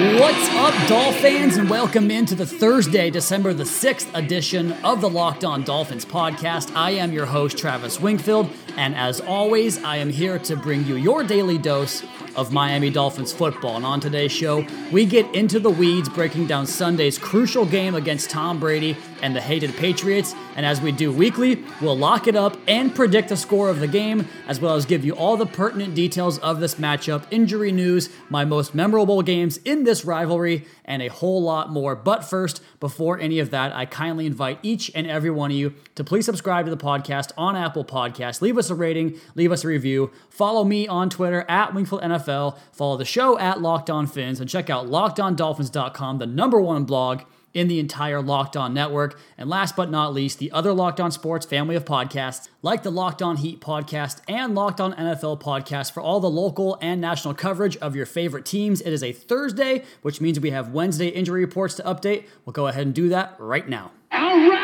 What's up, Dolphins, and welcome into the Thursday, December the 6th edition of the Locked On Dolphins podcast. I am your host, Travis Wingfield, and as always, I am here to bring you your daily dose of Miami Dolphins football. And on today's show, we get into the weeds, breaking down Sunday's crucial game against Tom Brady and the hated Patriots. And as we do weekly, we'll lock it up and predict the score of the game, as well as give you all the pertinent details of this matchup, injury news, my most memorable games in this rivalry, and a whole lot more. But first, before any of that, I kindly invite each and every one of you to please subscribe to the podcast on Apple Podcasts. Leave us a rating, leave us a review. Follow me on Twitter at Wingfield NFL. Follow the show at Locked On Fins, and check out LockedOnDolphins.com, the number one blog in the entire Locked On network. And last but not least, the other Locked On Sports family of podcasts, like the Locked On Heat podcast and Locked On NFL podcast, for all the local and national coverage of your favorite teams. It is a Thursday, which means we have Wednesday injury reports to update. We'll go ahead and do that right now. All right!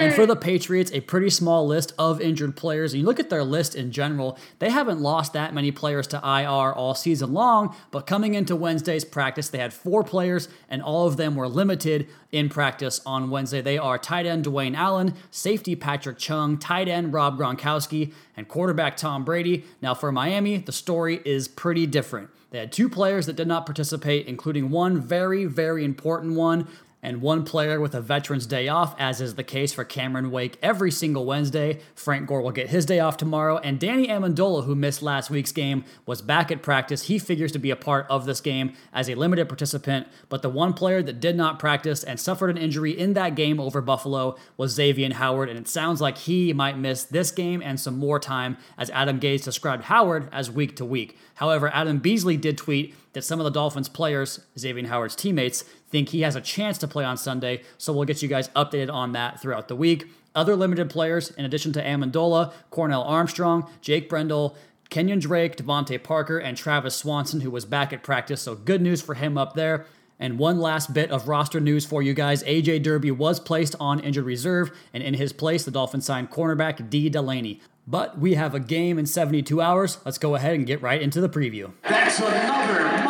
And for the Patriots, a pretty small list of injured players. And you look at their list in general, they haven't lost that many players to IR all season long. But coming into Wednesday's practice, they had four players, and all of them were limited in practice on Wednesday. They are tight end Dwayne Allen, safety Patrick Chung, tight end Rob Gronkowski, and quarterback Tom Brady. Now, for Miami, the story is pretty different. They had two players that did not participate, including one very, very important one and one player with a veteran's day off, as is the case for Cameron Wake every single Wednesday. Frank Gore will get his day off tomorrow, and Danny Amendola, who missed last week's game, was back at practice. He figures to be a part of this game as a limited participant, but the one player that did not practice and suffered an injury in that game over Buffalo was Xavier Howard, and it sounds like he might miss this game and some more time, as Adam Gase described Howard as week to week. However, Adam Beasley did tweet that some of the Dolphins players, Xavier Howard's teammates, think he has a chance to play on Sunday, so we'll get you guys updated on that throughout the week. Other limited players, in addition to Amendola, Cornell Armstrong, Jake Brendel, Kenyon Drake, DeVante Parker, and Travis Swanson, who was back at practice, so good news for him up there. And one last bit of roster news for you guys. AJ Derby was placed on injured reserve, and in his place, the Dolphins signed cornerback Dee Delaney. But we have a game in 72 hours. Let's go ahead and get right into the preview. That's another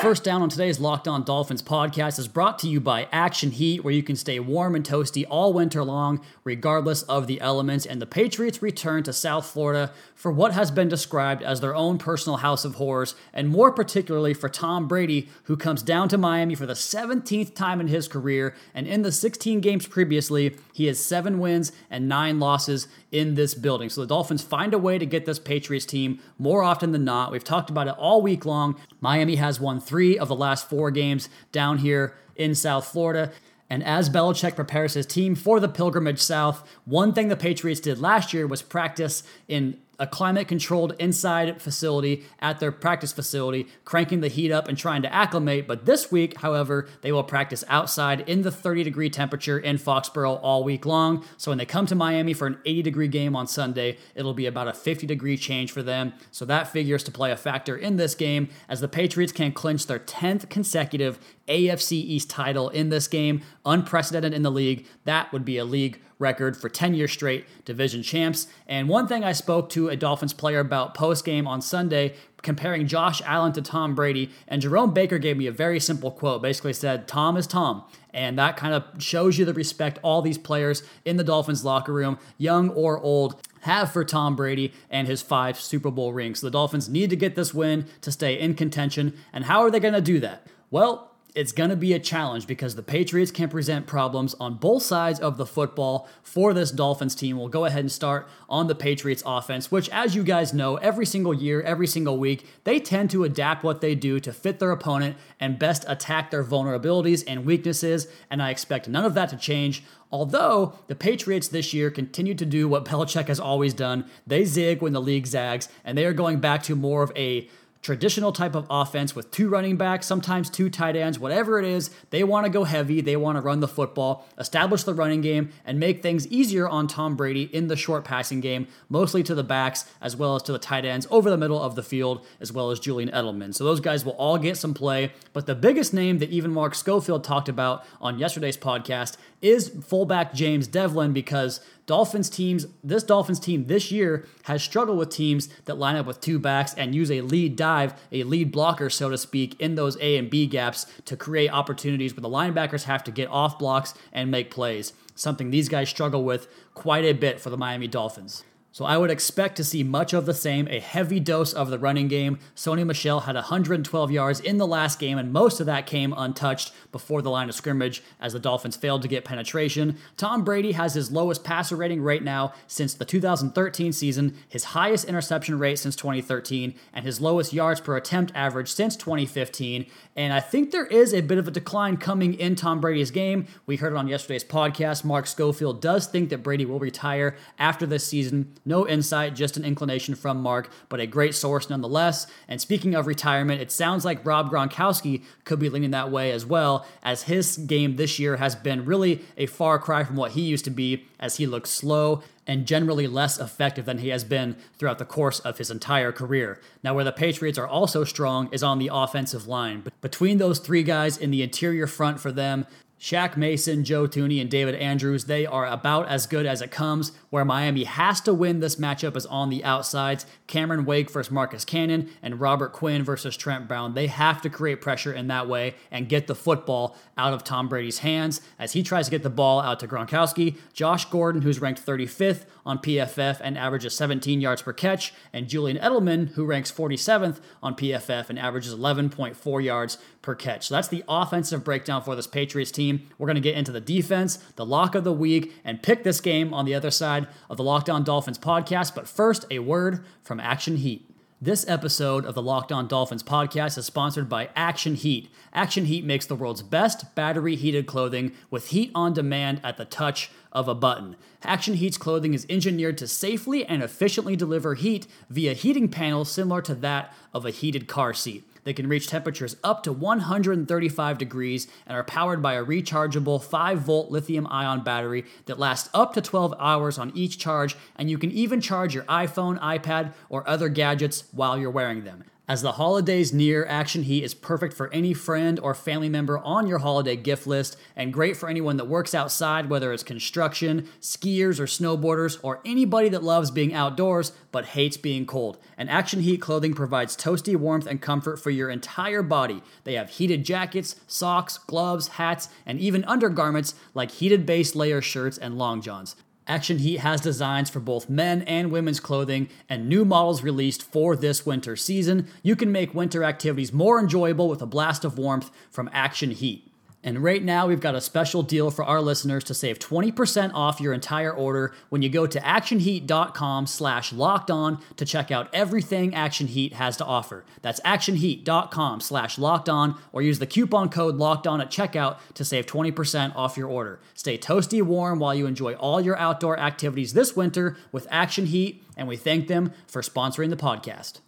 first down on today's Locked On Dolphins podcast is brought to you by Action Heat, where you can stay warm and toasty all winter long, regardless of the elements. And the Patriots return to South Florida for what has been described as their own personal house of horrors, and more particularly for Tom Brady, who comes down to Miami for the 17th time in his career. And in the 16 games previously, he has seven wins and nine losses in this building. So the Dolphins find a way to get this Patriots team more often than not. We've talked about it all week long. Miami has won three of the last four games down here in South Florida. And as Belichick prepares his team for the pilgrimage south, one thing the Patriots did last year was practice in a climate controlled inside facility at their practice facility, cranking the heat up and trying to acclimate. But this week, however, they will practice outside in the 30 degree temperature in Foxborough all week long. So when they come to Miami for an 80 degree game on Sunday, it'll be about a 50 degree change for them. So that figures to play a factor in this game as the Patriots can clinch their 10th consecutive AFC East title in this game, unprecedented in the league. That would be a league record for 10 years straight division champs. And one thing I spoke to a Dolphins player about post game on Sunday, comparing Josh Allen to Tom Brady, and Jerome Baker gave me a very simple quote. Basically said, Tom is Tom. And that kind of shows you the respect all these players in the Dolphins locker room, young or old, have for Tom Brady and his five Super Bowl rings. The Dolphins need to get this win to stay in contention. And how are they going to do that? Well, it's going to be a challenge because the Patriots can present problems on both sides of the football for this Dolphins team. We'll go ahead and start on the Patriots offense, which, as you guys know, every single year, every single week, they tend to adapt what they do to fit their opponent and best attack their vulnerabilities and weaknesses. And I expect none of that to change. Although the Patriots this year continue to do what Belichick has always done, they zig when the league zags, and they are going back to more of a traditional type of offense with two running backs, sometimes two tight ends, whatever it is, they want to go heavy, they want to run the football, establish the running game, and make things easier on Tom Brady in the short passing game, mostly to the backs as well as to the tight ends over the middle of the field, as well as Julian Edelman. So those guys will all get some play. But the biggest name that even Mark Schofield talked about on yesterday's podcast is fullback James Develin because Dolphins teams, this Dolphins team this year has struggled with teams that line up with two backs and use a lead dive, a lead blocker, so to speak, in those A and B gaps to create opportunities where the linebackers have to get off blocks and make plays. Something these guys struggle with quite a bit for the Miami Dolphins. So I would expect to see much of the same, a heavy dose of the running game. Sony Michel had 112 yards in the last game, and most of that came untouched before the line of scrimmage as the Dolphins failed to get penetration. Tom Brady has his lowest passer rating right now since the 2013 season, his highest interception rate since 2013, and his lowest yards per attempt average since 2015. And I think there is a bit of a decline coming in Tom Brady's game. We heard it on yesterday's podcast. Mark Schofield does think that Brady will retire after this season. No insight, just an inclination from Mark, but a great source nonetheless. And speaking of retirement, it sounds like Rob Gronkowski could be leaning that way as well, as his game this year has been really a far cry from what he used to be, as he looks slow and generally less effective than he has been throughout the course of his entire career. Now, where the Patriots are also strong is on the offensive line. But between those three guys in the interior front for them, Shaq Mason, Joe Thuney, and David Andrews, they are about as good as it comes. Where Miami has to win this matchup is on the outsides. Cameron Wake versus Marcus Cannon and Robert Quinn versus Trent Brown. They have to create pressure in that way and get the football out of Tom Brady's hands as he tries to get the ball out to Gronkowski. Josh Gordon, who's ranked 35th on PFF and averages 17 yards per catch, and Julian Edelman, who ranks 47th on PFF and averages 11.4 yards per catch. So that's the offensive breakdown for this Patriots team. We're going to get into the defense, the lock of the week, and pick this game on the other side of the Locked On Dolphins podcast. But first, a word from Action Heat. This episode of the Locked On Dolphins podcast is sponsored by Action Heat. Action Heat makes the world's best battery heated clothing with heat on demand at the touch of a button. Action Heat's clothing is engineered to safely and efficiently deliver heat via heating panels similar to that of a heated car seat. They can reach temperatures up to 135 degrees and are powered by a rechargeable 5 volt lithium ion battery that lasts up to 12 hours on each charge, and you can even charge your iPhone, iPad, or other gadgets while you're wearing them. As the holidays near, Action Heat is perfect for any friend or family member on your holiday gift list and great for anyone that works outside, whether it's construction, skiers or snowboarders, or anybody that loves being outdoors but hates being cold. And Action Heat clothing provides toasty warmth and comfort for your entire body. They have heated jackets, socks, gloves, hats, and even undergarments like heated base layer shirts and long johns. Action Heat has designs for both men and women's clothing and new models released for this winter season. You can make winter activities more enjoyable with a blast of warmth from Action Heat. And right now, we've got a special deal for our listeners to save 20% off your entire order when you go to actionheat.com slash locked on to check out everything Action Heat has to offer. That's actionheat.com slash locked on or use the coupon code locked on at checkout to save 20% off your order. Stay toasty warm while you enjoy all your outdoor activities this winter with Action Heat, and we thank them for sponsoring the podcast.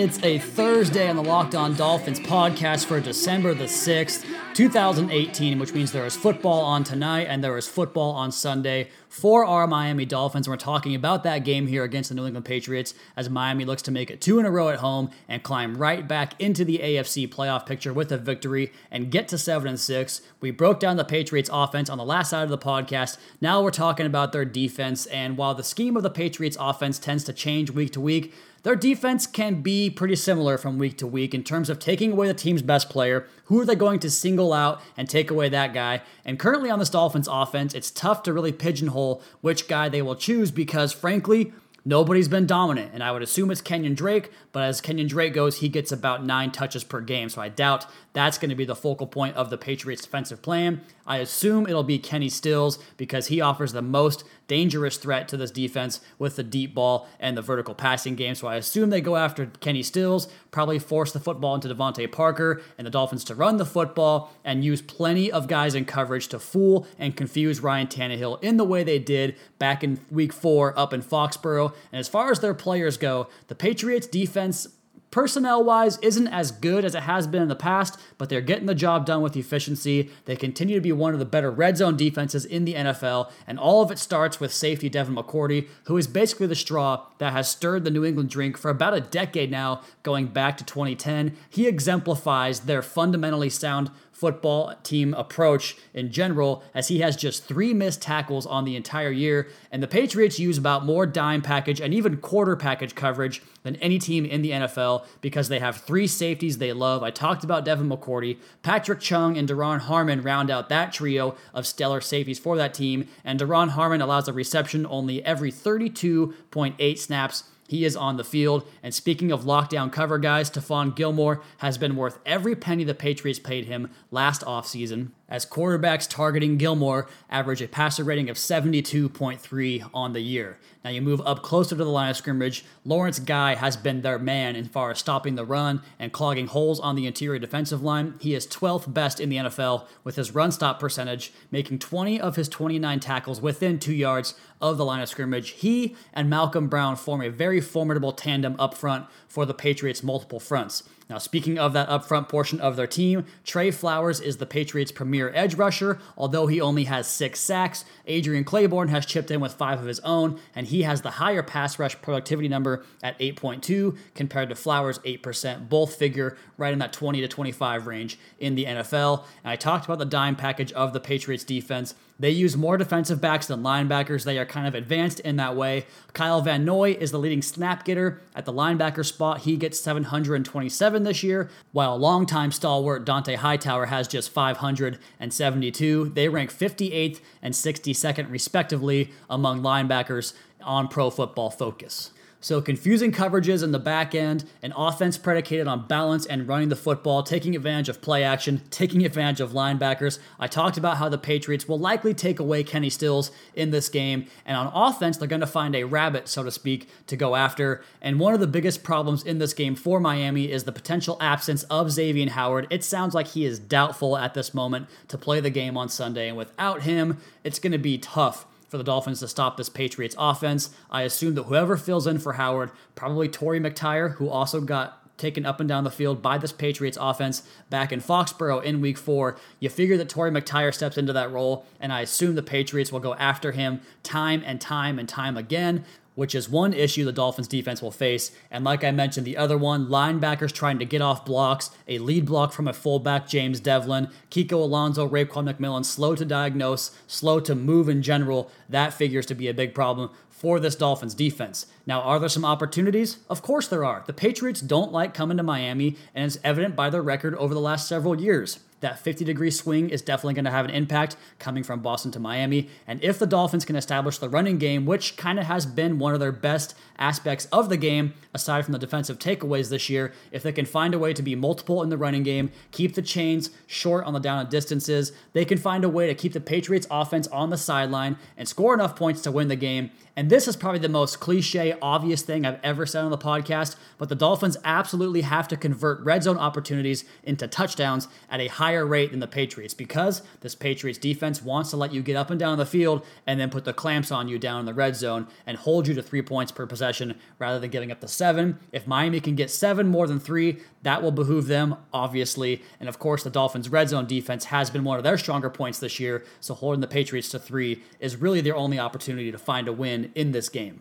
It's a Thursday on the Locked On Dolphins podcast for December the 6th, 2018, which means there is football on tonight and there is football on Sunday for our Miami Dolphins. We're talking about that game here against the New England Patriots as Miami looks to make it two in a row at home and climb right back into the AFC playoff picture with a victory and get to 7 and 6. We broke down the Patriots offense on the last side of the podcast. Now we're talking about their defense and while the scheme of the Patriots offense tends to change week to week, their defense can be pretty similar from week to week in terms of taking away the team's best player. Who are they going to single out and take away that guy? And currently on this Dolphins offense, it's tough to really pigeonhole which guy they will choose because, frankly, Nobody's been dominant, and I would assume it's Kenyon Drake, but as Kenyon Drake goes, he gets about nine touches per game, so I doubt that's going to be the focal point of the Patriots' defensive plan. I assume it'll be Kenny Stills because he offers the most dangerous threat to this defense with the deep ball and the vertical passing game. So I assume they go after Kenny Stills, probably force the football into DeVante Parker and the Dolphins to run the football and use plenty of guys in coverage to fool and confuse Ryan Tannehill in the way they did back in week four up in Foxborough. And as far as their players go, the Patriots defense personnel wise isn't as good as it has been in the past, but they're getting the job done with efficiency. They continue to be one of the better red zone defenses in the NFL, and all of it starts with safety Devin McCourty, who is basically the straw that has stirred the New England drink for about a decade now, going back to 2010. He exemplifies their fundamentally sound football team approach in general, as he has just three missed tackles on the entire year. And the Patriots use about more dime package and even quarter package coverage than any team in the NFL because they have three safeties they love. I talked about Devin McCourty, Patrick Chung, and Duron Harmon round out that trio of stellar safeties for that team. And Duron Harmon allows a reception only every 32.8 snaps he is on the field. And speaking of lockdown cover guys, Stephon Gilmore has been worth every penny the Patriots paid him last offseason as quarterbacks targeting Gilmore average a passer rating of 72.3 on the year. Now you move up closer to the line of scrimmage. Lawrence Guy has been their man as far as stopping the run and clogging holes on the interior defensive line. He is 12th best in the NFL with his run stop percentage, making 20 of his 29 tackles within two yards of the line of scrimmage. He and Malcolm Brown form a very formidable tandem up front for the Patriots' multiple fronts. Now, speaking of that upfront portion of their team, Trey Flowers is the Patriots' premier edge rusher. Although he only has six sacks, Adrian Clayborn has chipped in with five of his own, and he has the higher pass rush productivity number at 8.2 compared to Flowers' 8%. Both figure right in that 20 to 25 range in the NFL. And I talked about the dime package of the Patriots defense. They use more defensive backs than linebackers. They are kind of advanced in that way. Kyle Van Noy is the leading snap getter at the linebacker spot. He gets 727 this year, while longtime stalwart Dont'a Hightower has just 572. They rank 58th and 62nd, respectively, among linebackers on Pro Football Focus. So confusing coverages in the back end, an offense predicated on balance and running the football, taking advantage of play action, taking advantage of linebackers. I talked about how the Patriots will likely take away Kenny Stills in this game, and on offense, they're going to find a rabbit, so to speak, to go after. And one of the biggest problems in this game for Miami is the potential absence of Xavier Howard. It sounds like he is doubtful at this moment to play the game on Sunday, and without him, it's going to be tough for the Dolphins to stop this Patriots offense. I assume that whoever fills in for Howard, probably Torry McTyer, who also got taken up and down the field by this Patriots offense back in Foxborough in week four. You figure that Torry McTyer steps into that role, and I assume the Patriots will go after him time and time and time again which is one issue the Dolphins defense will face. And like I mentioned, the other one, linebackers trying to get off blocks, a lead block from a fullback, James Develin, Kiko Alonso, Raekwon McMillan, slow to diagnose, slow to move in general. That figures to be a big problem for this Dolphins defense. Now, are there some opportunities? Of course there are. The Patriots don't like coming to Miami, and it's evident by their record over the last several years that 50 degree swing is definitely going to have an impact coming from Boston to Miami. And if the Dolphins can establish the running game, which kind of has been one of their best aspects of the game, aside from the defensive takeaways this year, if they can find a way to be multiple in the running game, keep the chains short on the down and distances, they can find a way to keep the Patriots offense on the sideline and score enough points to win the game. And this is probably the most cliche, obvious thing I've ever said on the podcast, but the Dolphins absolutely have to convert red zone opportunities into touchdowns at a higher rate than the Patriots because this Patriots defense wants to let you get up and down the field and then put the clamps on you down in the red zone and hold you to three points per possession rather than giving up the seven. If Miami can get seven more than three, that will behoove them, obviously. And of course, the Dolphins' red zone defense has been one of their stronger points this year, so holding the Patriots to three is really their only opportunity to find a win in this game.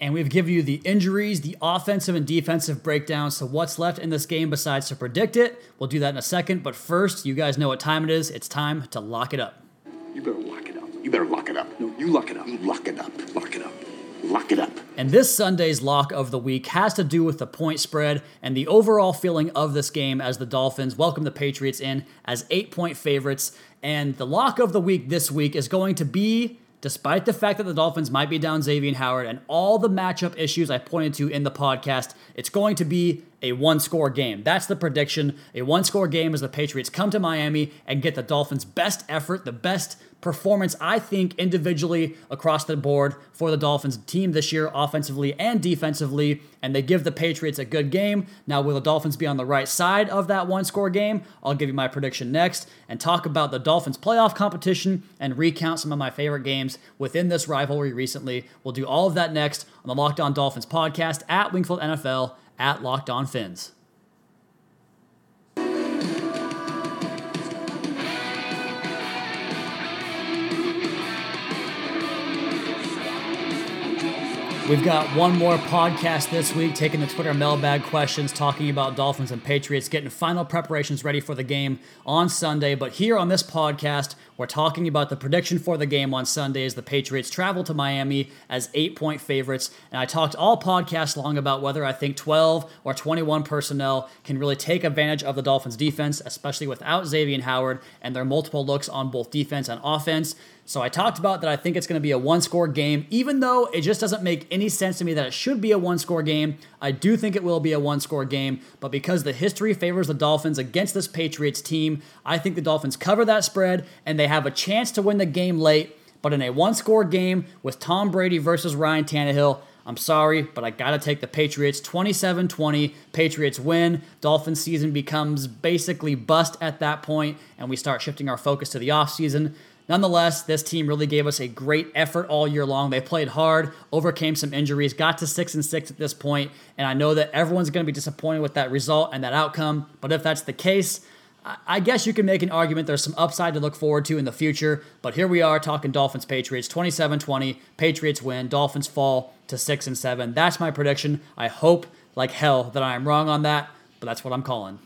And we've given you the injuries, the offensive and defensive breakdowns. So, what's left in this game besides to predict it? We'll do that in a second. But first, you guys know what time it is. It's time to lock it up. You better lock it up. You better lock it up. No, you lock it up. You lock it up. Lock it up. Lock it up. And this Sunday's lock of the week has to do with the point spread and the overall feeling of this game as the Dolphins welcome the Patriots in as eight point favorites. And the lock of the week this week is going to be despite the fact that the Dolphins might be down Xavier Howard and all the matchup issues I pointed to in the podcast, it's going to be a one score game. That's the prediction. A one score game as the Patriots come to Miami and get the Dolphins' best effort, the best performance, I think, individually across the board for the Dolphins team this year, offensively and defensively, and they give the Patriots a good game. Now, will the Dolphins be on the right side of that one score game? I'll give you my prediction next and talk about the Dolphins' playoff competition and recount some of my favorite games within this rivalry recently. We'll do all of that next on the Locked On Dolphins podcast at Wingfield NFL at Locked On Fins. We've got one more podcast this week, taking the Twitter mailbag questions, talking about Dolphins and Patriots, getting final preparations ready for the game on Sunday. But here on this podcast, we're talking about the prediction for the game on Sunday as the Patriots travel to Miami as eight point favorites. And I talked all podcast long about whether I think 12 or 21 personnel can really take advantage of the Dolphins defense, especially without Xavier Howard and their multiple looks on both defense and offense. So I talked about that I think it's going to be a one score game, even though it just doesn't make any sense to me that it should be a one score game. I do think it will be a one score game, but because the history favors the Dolphins against this Patriots team, I think the Dolphins cover that spread and they have a chance to win the game late. But in a one score game with Tom Brady versus Ryan Tannehill, I'm sorry, but I got to take the Patriots 27 20. Patriots win. Dolphins season becomes basically bust at that point, and we start shifting our focus to the offseason. Nonetheless, this team really gave us a great effort all year long. They played hard, overcame some injuries, got to 6 and 6 at this point, and I know that everyone's going to be disappointed with that result and that outcome, but if that's the case, I guess you can make an argument there's some upside to look forward to in the future, but here we are talking Dolphins Patriots 27-20. Patriots win, Dolphins fall to 6 and 7. That's my prediction. I hope like hell that I am wrong on that, but that's what I'm calling.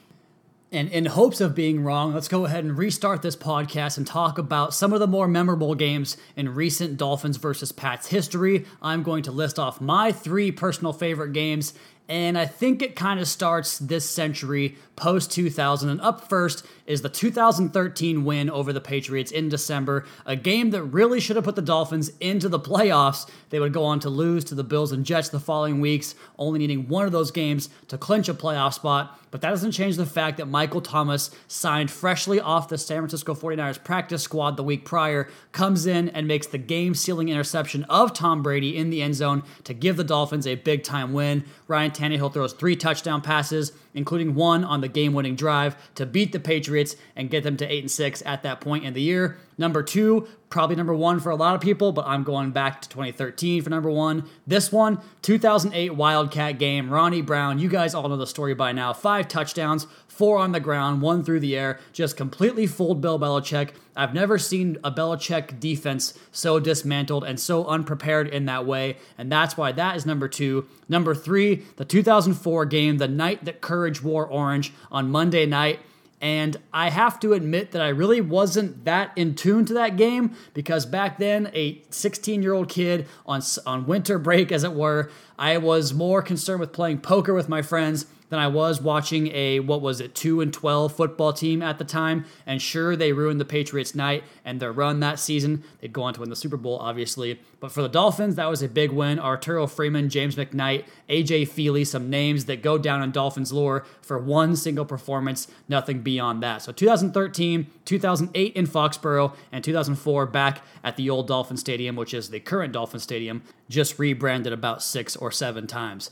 And in hopes of being wrong, let's go ahead and restart this podcast and talk about some of the more memorable games in recent Dolphins versus Pats history. I'm going to list off my three personal favorite games and I think it kind of starts this century post 2000. And up first is the 2013 win over the Patriots in December, a game that really should have put the Dolphins into the playoffs. They would go on to lose to the Bills and Jets the following weeks, only needing one of those games to clinch a playoff spot. But that doesn't change the fact that Michael Thomas signed freshly off the San Francisco 49ers practice squad the week prior, comes in and makes the game sealing interception of Tom Brady in the end zone to give the Dolphins a big time win. Ryan Tannehill throws three touchdown passes, including one on the game-winning drive to beat the Patriots and get them to 8 and 6 at that point in the year. Number 2, probably number 1 for a lot of people, but I'm going back to 2013 for number 1. This one, 2008 Wildcat game, Ronnie Brown, you guys all know the story by now. 5 touchdowns, 4 on the ground, 1 through the air, just completely fooled Bill Belichick. I've never seen a Belichick defense so dismantled and so unprepared in that way, and that's why that is number 2. Number 3, the 2004 game, the night that Courage wore orange on Monday night. And I have to admit that I really wasn't that in tune to that game because back then, a 16 year old kid on, on winter break, as it were, I was more concerned with playing poker with my friends than I was watching a what was it 2 and 12 football team at the time. And sure they ruined the Patriots night and their run that season. They'd go on to win the Super Bowl obviously. But for the Dolphins that was a big win. Arturo Freeman James McKnight AJ Feeley some names that go down in Dolphins lore for one single performance nothing beyond that. So 2013 2008 in Foxborough and 2004 back at the old Dolphin Stadium which is the current Dolphin Stadium just rebranded about 6 or 7 times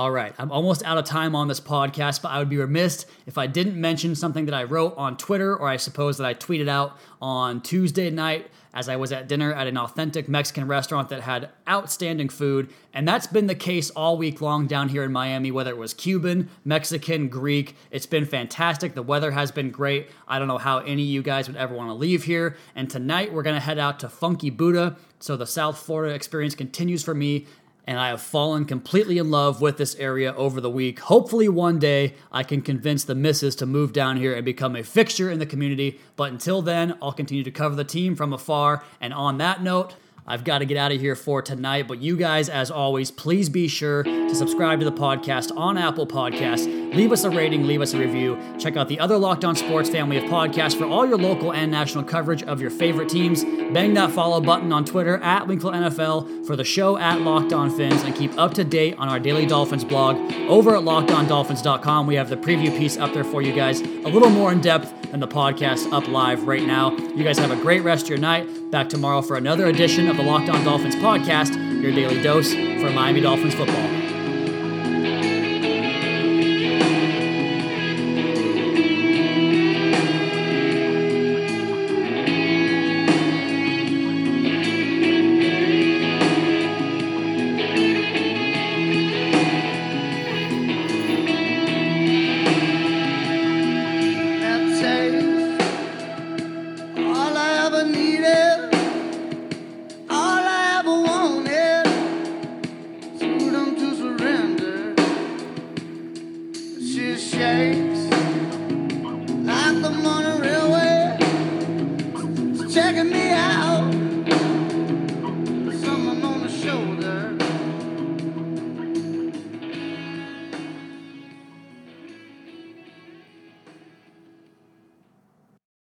all right, I'm almost out of time on this podcast, but I would be remiss if I didn't mention something that I wrote on Twitter, or I suppose that I tweeted out on Tuesday night as I was at dinner at an authentic Mexican restaurant that had outstanding food. And that's been the case all week long down here in Miami, whether it was Cuban, Mexican, Greek. It's been fantastic. The weather has been great. I don't know how any of you guys would ever want to leave here. And tonight we're going to head out to Funky Buddha. So the South Florida experience continues for me and I have fallen completely in love with this area over the week. Hopefully, one day I can convince the missus to move down here and become a fixture in the community. But until then, I'll continue to cover the team from afar. And on that note, I've got to get out of here for tonight. But you guys, as always, please be sure to subscribe to the podcast on Apple Podcasts. Leave us a rating, leave us a review. Check out the other Locked On Sports family of podcasts for all your local and national coverage of your favorite teams. Bang that follow button on Twitter at Wingfield NFL for the show at Locked On Fins and keep up to date on our Daily Dolphins blog over at lockedondolphins.com. We have the preview piece up there for you guys, a little more in depth than the podcast up live right now. You guys have a great rest of your night. Back tomorrow for another edition of the Locked On Dolphins podcast, your daily dose for Miami Dolphins football.